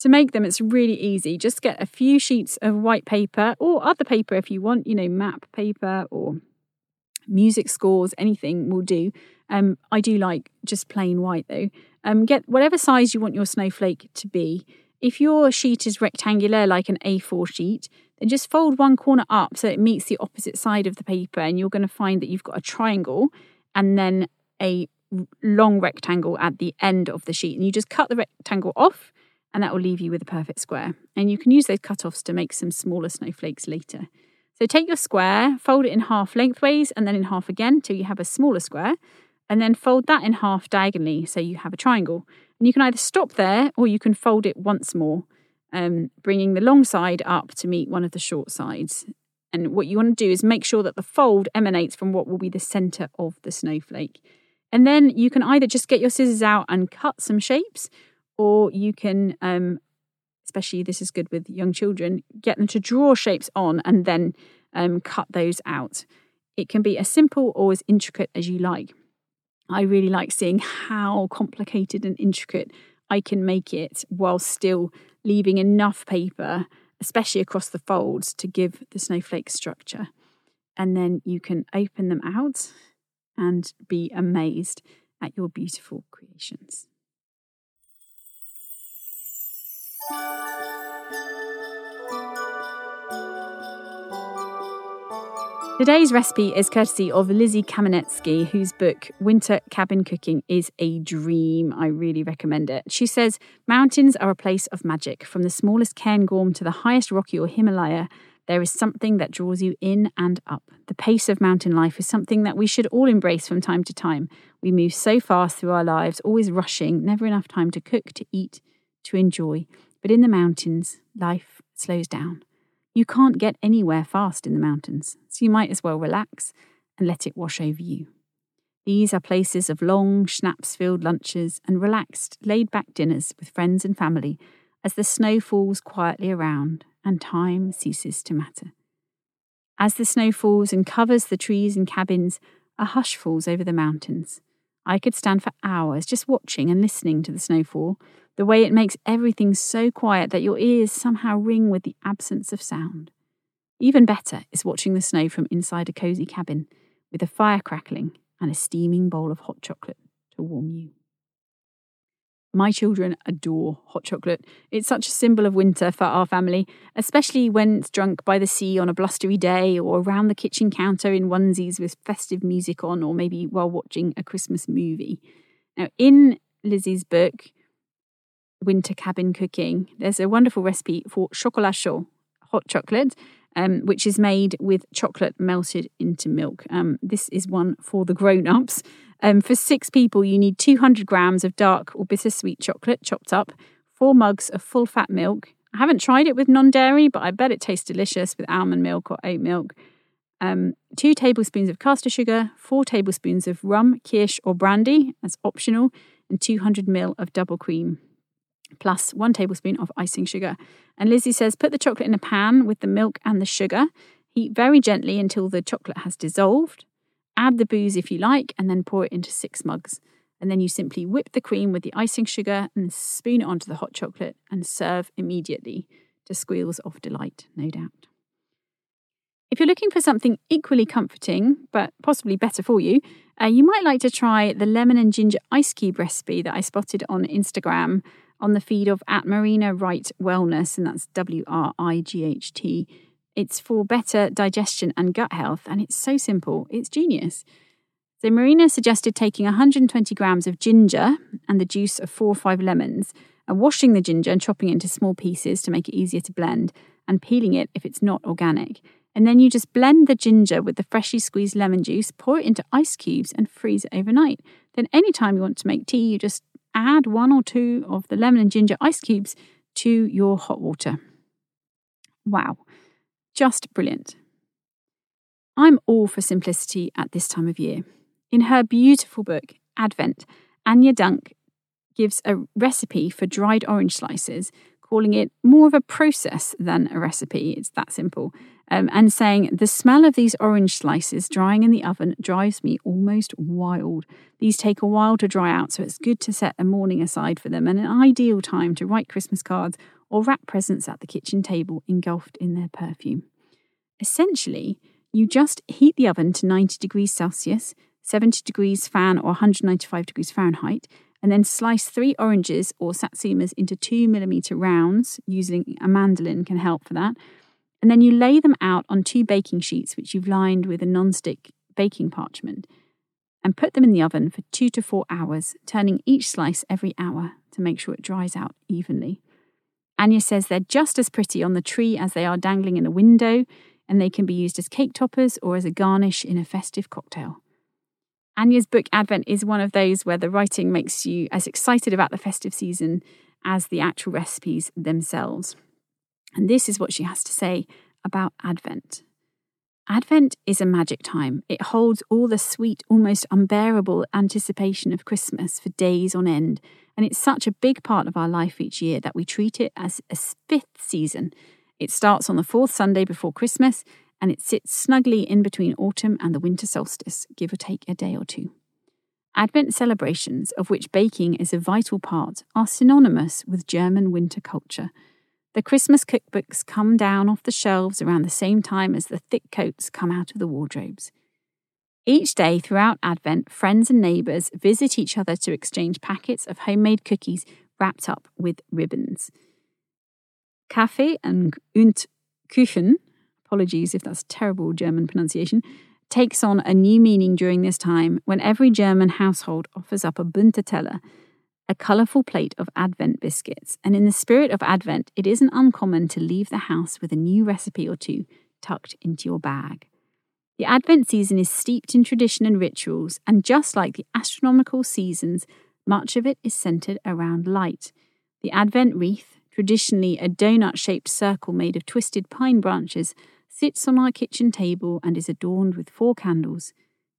To make them, it's really easy. Just get a few sheets of white paper or other paper if you want, you know, map paper or music scores, anything will do. Um, I do like just plain white though. Um, get whatever size you want your snowflake to be. If your sheet is rectangular, like an A4 sheet, then just fold one corner up so it meets the opposite side of the paper, and you're going to find that you've got a triangle and then a long rectangle at the end of the sheet. And you just cut the rectangle off, and that will leave you with a perfect square. And you can use those cut offs to make some smaller snowflakes later. So take your square, fold it in half lengthways and then in half again till you have a smaller square, and then fold that in half diagonally so you have a triangle. And you can either stop there or you can fold it once more, um, bringing the long side up to meet one of the short sides. And what you want to do is make sure that the fold emanates from what will be the center of the snowflake. And then you can either just get your scissors out and cut some shapes, or you can um, especially this is good with young children, get them to draw shapes on and then um, cut those out. It can be as simple or as intricate as you like. I really like seeing how complicated and intricate I can make it while still leaving enough paper, especially across the folds, to give the snowflake structure. And then you can open them out and be amazed at your beautiful creations. Today's recipe is courtesy of Lizzie Kamenetzky, whose book Winter Cabin Cooking is a dream. I really recommend it. She says mountains are a place of magic. From the smallest Cairngorm to the highest Rocky or Himalaya, there is something that draws you in and up. The pace of mountain life is something that we should all embrace from time to time. We move so fast through our lives, always rushing, never enough time to cook, to eat, to enjoy. But in the mountains, life slows down. You can't get anywhere fast in the mountains, so you might as well relax and let it wash over you. These are places of long, schnapps filled lunches and relaxed, laid back dinners with friends and family as the snow falls quietly around and time ceases to matter. As the snow falls and covers the trees and cabins, a hush falls over the mountains. I could stand for hours just watching and listening to the snowfall the way it makes everything so quiet that your ears somehow ring with the absence of sound. Even better is watching the snow from inside a cosy cabin with a fire crackling and a steaming bowl of hot chocolate to warm you. My children adore hot chocolate. It's such a symbol of winter for our family, especially when it's drunk by the sea on a blustery day or around the kitchen counter in onesies with festive music on, or maybe while watching a Christmas movie. Now, in Lizzie's book, winter cabin cooking, there's a wonderful recipe for chocolat chaud, hot chocolate, um, which is made with chocolate melted into milk. Um, this is one for the grown ups. Um, for six people, you need 200 grams of dark or bittersweet chocolate chopped up, four mugs of full fat milk. I haven't tried it with non dairy, but I bet it tastes delicious with almond milk or oat milk. Um, two tablespoons of caster sugar, four tablespoons of rum, kirsch, or brandy, that's optional, and 200 ml of double cream plus one tablespoon of icing sugar. And Lizzie says put the chocolate in a pan with the milk and the sugar. Heat very gently until the chocolate has dissolved. Add the booze if you like, and then pour it into six mugs. And then you simply whip the cream with the icing sugar and spoon it onto the hot chocolate and serve immediately to squeals of delight, no doubt. If you're looking for something equally comforting, but possibly better for you, uh, you might like to try the lemon and ginger ice cube recipe that I spotted on Instagram on the feed of at Marina Wright Wellness, and that's W R I G H T. It's for better digestion and gut health, and it's so simple. It's genius. So, Marina suggested taking 120 grams of ginger and the juice of four or five lemons, and washing the ginger and chopping it into small pieces to make it easier to blend, and peeling it if it's not organic. And then you just blend the ginger with the freshly squeezed lemon juice, pour it into ice cubes, and freeze it overnight. Then, anytime you want to make tea, you just add one or two of the lemon and ginger ice cubes to your hot water. Wow, just brilliant. I'm all for simplicity at this time of year. In her beautiful book, Advent, Anja Dunk gives a recipe for dried orange slices, calling it more of a process than a recipe. It's that simple um, and saying, The smell of these orange slices drying in the oven drives me almost wild. These take a while to dry out, so it's good to set a morning aside for them and an ideal time to write Christmas cards or wrap presents at the kitchen table engulfed in their perfume. Essentially, You just heat the oven to 90 degrees Celsius, 70 degrees fan, or 195 degrees Fahrenheit, and then slice three oranges or satsumas into two millimeter rounds. Using a mandolin can help for that. And then you lay them out on two baking sheets, which you've lined with a non-stick baking parchment, and put them in the oven for two to four hours, turning each slice every hour to make sure it dries out evenly. Anja says they're just as pretty on the tree as they are dangling in a window, and they can be used as cake toppers or as a garnish in a festive cocktail. Anja's book Advent is one of those where the writing makes you as excited about the festive season as the actual recipes themselves. And this is what she has to say about Advent. Advent is a magic time. It holds all the sweet, almost unbearable anticipation of Christmas for days on end. And it's such a big part of our life each year that we treat it as a fifth season. It starts on the fourth Sunday before Christmas and it sits snugly in between autumn and the winter solstice, give or take a day or two. Advent celebrations, of which baking is a vital part, are synonymous with German winter culture. The Christmas cookbooks come down off the shelves around the same time as the thick coats come out of the wardrobes. Each day throughout Advent, friends and neighbours visit each other to exchange packets of homemade cookies wrapped up with ribbons. Kaffee and und Kuchen, apologies if that's terrible German pronunciation, takes on a new meaning during this time when every German household offers up a bunte Teller, a colourful plate of Advent biscuits. And in the spirit of Advent, it isn't uncommon to leave the house with a new recipe or two tucked into your bag. The Advent season is steeped in tradition and rituals, and just like the astronomical seasons, much of it is centered around light. The Advent wreath, traditionally a donut shaped circle made of twisted pine branches, sits on our kitchen table and is adorned with four candles.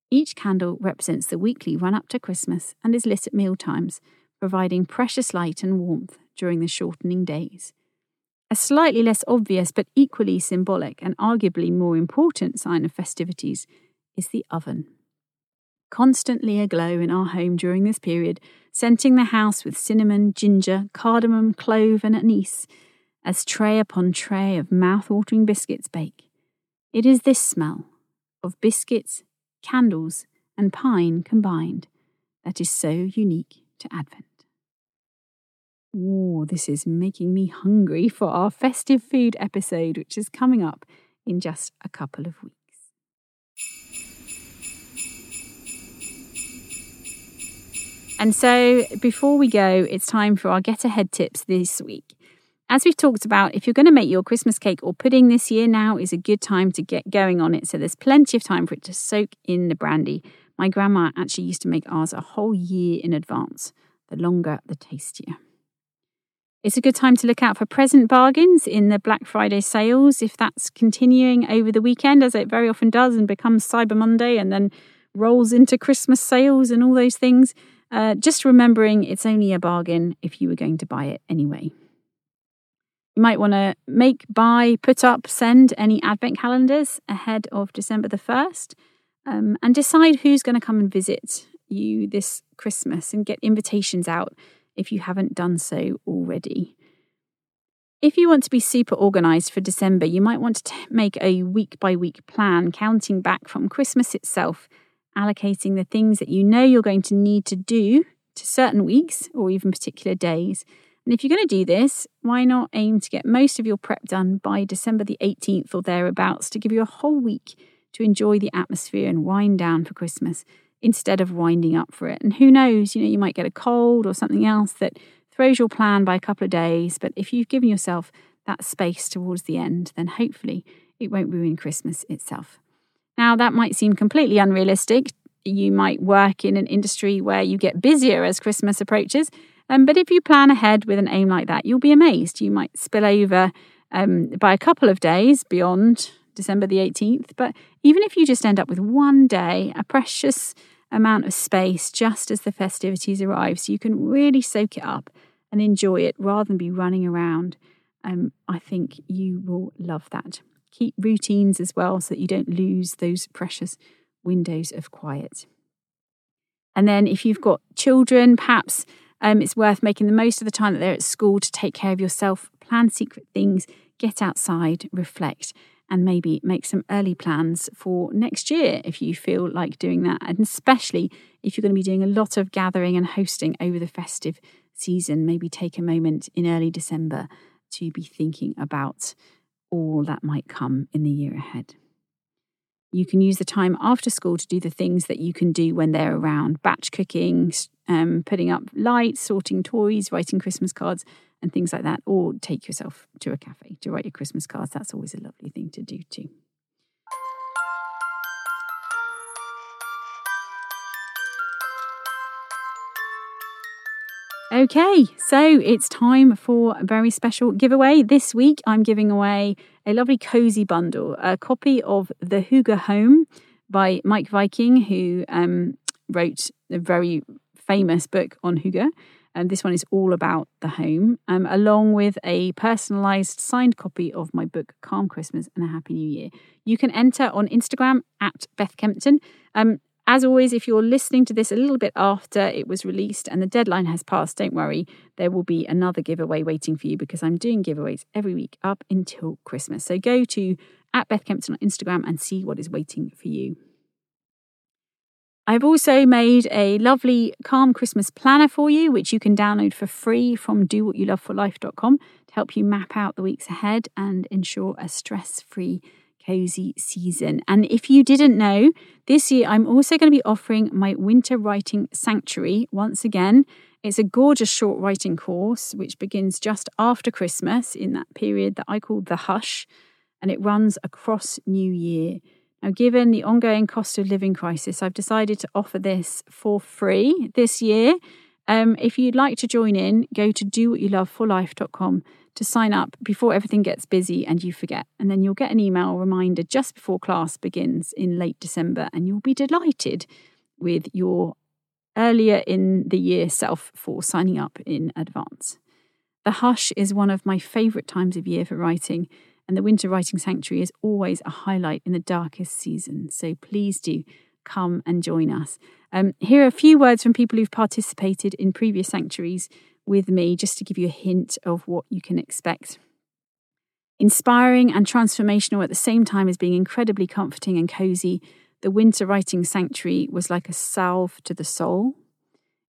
Each candle represents the weekly run up to Christmas and is lit at meal times, providing precious light and warmth during the shortening days. A slightly less obvious but equally symbolic and arguably more important sign of festivities is the oven. Constantly aglow in our home during this period, scenting the house with cinnamon, ginger, cardamom, clove, and anise, as tray upon tray of mouth-watering biscuits bake. It is this smell of biscuits, candles, and pine combined that is so unique to Advent. Oh, this is making me hungry for our festive food episode, which is coming up in just a couple of weeks. And so, before we go, it's time for our get ahead tips this week. As we've talked about, if you're going to make your Christmas cake or pudding this year, now is a good time to get going on it. So, there's plenty of time for it to soak in the brandy. My grandma actually used to make ours a whole year in advance. The longer, the tastier. It's a good time to look out for present bargains in the Black Friday sales if that's continuing over the weekend, as it very often does and becomes Cyber Monday and then rolls into Christmas sales and all those things. Uh, just remembering it's only a bargain if you were going to buy it anyway. You might want to make, buy, put up, send any advent calendars ahead of December the 1st um, and decide who's going to come and visit you this Christmas and get invitations out if you haven't done so already. If you want to be super organized for December, you might want to make a week by week plan, counting back from Christmas itself, allocating the things that you know you're going to need to do to certain weeks or even particular days. And if you're going to do this, why not aim to get most of your prep done by December the 18th or thereabouts to give you a whole week to enjoy the atmosphere and wind down for Christmas instead of winding up for it. And who knows, you know, you might get a cold or something else that throws your plan by a couple of days. But if you've given yourself that space towards the end, then hopefully it won't ruin Christmas itself. Now, that might seem completely unrealistic. You might work in an industry where you get busier as Christmas approaches. Um, but if you plan ahead with an aim like that, you'll be amazed. You might spill over um, by a couple of days beyond December the 18th. But even if you just end up with one day, a precious amount of space just as the festivities arrive so you can really soak it up and enjoy it rather than be running around. Um, I think you will love that. Keep routines as well so that you don't lose those precious windows of quiet. And then if you've got children, perhaps um, it's worth making the most of the time that they're at school to take care of yourself, plan secret things, get outside, reflect, and maybe make some early plans for next year if you feel like doing that. And especially if you're going to be doing a lot of gathering and hosting over the festive season, maybe take a moment in early December to be thinking about all that might come in the year ahead. You can use the time after school to do the things that you can do when they're around batch cooking, um, putting up lights, sorting toys, writing Christmas cards, and things like that, or take yourself to a cafe to write your Christmas cards. That's always a lovely thing to do too. Okay, so it's time for a very special giveaway. This week, I'm giving away a lovely cozy bundle, a copy of The Hygge Home by Meik Wiking, who um, wrote a very famous book on Hygge. And this one is all about the home, um, along with a personalized signed copy of my book, Calm Christmas and a Happy New Year. You can enter on Instagram at Beth Kempton. Um, as always, if you're listening to this a little bit after it was released and the deadline has passed, don't worry, there will be another giveaway waiting for you because I'm doing giveaways every week up until Christmas. So go to at Beth Kempton on Instagram and see what is waiting for you. I've also made a lovely calm Christmas planner for you, which you can download for free from dowhatyouloveforlife.com to help you map out the weeks ahead and ensure a stress free, cozy season. And if you didn't know, this year I'm also going to be offering my winter writing sanctuary once again. It's a gorgeous short writing course which begins just after Christmas in that period that I call the hush, and it runs across New Year. Now, given the ongoing cost of living crisis, I've decided to offer this for free this year. Um, if you'd like to join in, go to dowhatyouloveforlife.com to sign up before everything gets busy and you forget. And then you'll get an email reminder just before class begins in late December, and you'll be delighted with your earlier in the year self for signing up in advance. The hush is one of my favourite times of year for writing and the Winter Writing Sanctuary is always a highlight in the darkest season. So please do come and join us. Um, here are a few words from people who've participated in previous sanctuaries with me, just to give you a hint of what you can expect. Inspiring and transformational at the same time as being incredibly comforting and cozy, the Winter Writing Sanctuary was like a salve to the soul.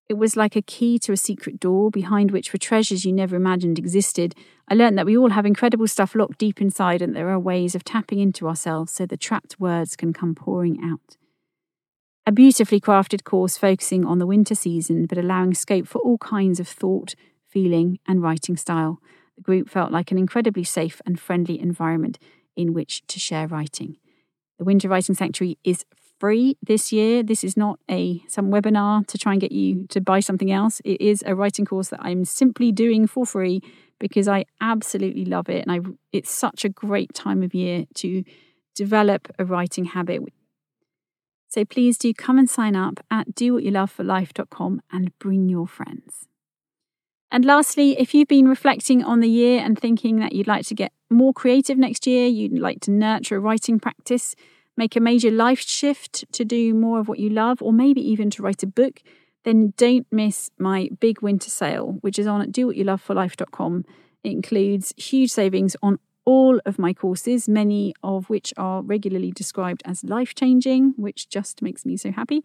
It was like a key to a secret door behind which were treasures you never imagined existed. I learned that we all have incredible stuff locked deep inside, and there are ways of tapping into ourselves so the trapped words can come pouring out. A beautifully crafted course focusing on the winter season, but allowing scope for all kinds of thought, feeling, and writing style. The group felt like an incredibly safe and friendly environment in which to share writing. The Winter Writing Sanctuary is free this year. This is not a some webinar to try and get you to buy something else. It is a writing course that I'm simply doing for free because I absolutely love it and I it's such a great time of year to develop a writing habit. So please do come and sign up at dowhatyouloveforlife.com and bring your friends. And lastly, if you've been reflecting on the year and thinking that you'd like to get more creative next year, you'd like to nurture a writing practice, make a major life shift to do more of what you love, or maybe even to write a book, then don't miss my big winter sale, which is on at dowhatyouloveforlife.com. It includes huge savings on all of my courses, many of which are regularly described as life changing, which just makes me so happy.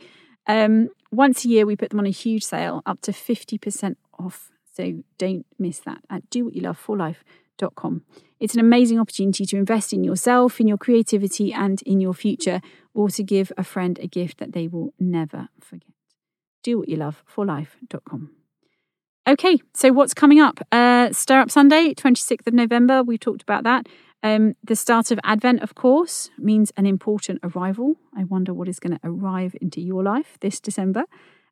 Um, once a year, we put them on a huge sale, up to 50% off. So don't miss that at dowhatyouloveforlife.com. It's an amazing opportunity to invest in yourself, in your creativity, and in your future, or to give a friend a gift that they will never forget. Do what you love for life.com. Okay, so what's coming up? Uh, Stir Up Sunday, 26th of November. We talked about that. Um, the start of Advent, of course, means an important arrival. I wonder what is going to arrive into your life this December.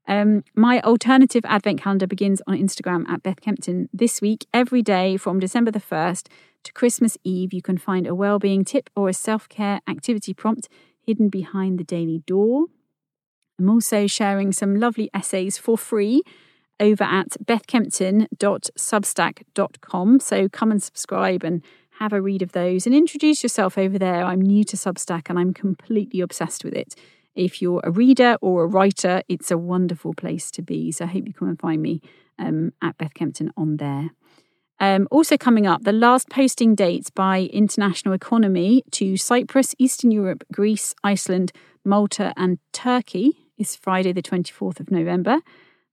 Um, my alternative advent calendar begins on Instagram at Beth Kempton this week, every day from December the 1st to Christmas Eve. You can find a well-being tip or a self-care activity prompt hidden behind the daily door. I'm also sharing some lovely essays for free over at bethkempton.substack.com. So come and subscribe and have a read of those and introduce yourself over there. I'm new to Substack and I'm completely obsessed with it. If you're a reader or a writer, it's a wonderful place to be. So I hope you come and find me um, at Beth Kempton on there. Um, also, coming up, the last posting dates by International Economy to Cyprus, Eastern Europe, Greece, Iceland, Malta, and Turkey is Friday, the 24th of November.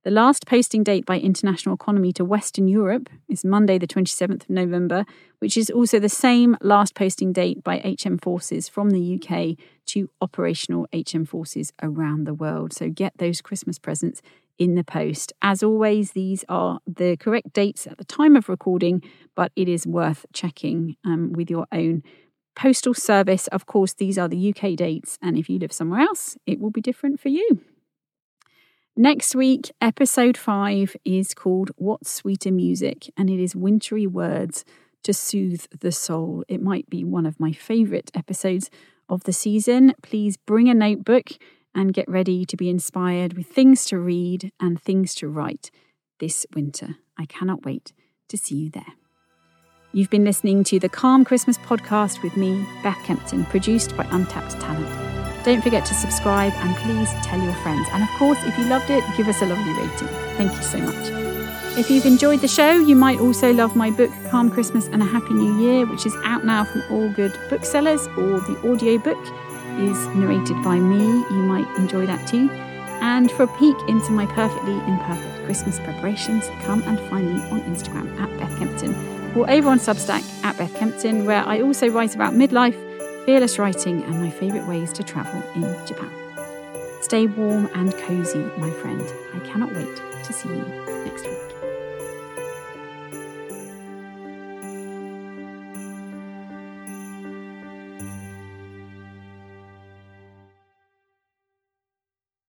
The last posting date by International Economy to Western Europe is Monday, the 27th of November, which is also the same last posting date by HM Forces from the UK to operational HM Forces around the world. So get those Christmas presents in the post. As always, these are the correct dates at the time of recording, but it is worth checking um, with your own postal service. Of course, these are the UK dates, and if you live somewhere else, it will be different for you. Next week, episode five is called What Sweeter Music, and it is wintry words to soothe the soul. It might be one of my favourite episodes of the season. Please bring a notebook and get ready to be inspired with things to read and things to write this winter. I cannot wait to see you there. You've been listening to the Calm Christmas podcast with me, Beth Kempton, produced by Untapped Talent. Don't forget to subscribe and please tell your friends. And of course, if you loved it, give us a lovely rating. Thank you so much. If you've enjoyed the show, you might also love my book, Calm Christmas and a Happy New Year, which is out now from all good booksellers, or the audiobook is narrated by me. You might enjoy that too. And for a peek into my perfectly imperfect Christmas preparations, come and find me on Instagram at Beth Kempton or over on Substack at Beth Kempton, where I also write about midlife fearless writing, and my favourite ways to travel in Japan. Stay warm and cosy, my friend. I cannot wait to see you next week.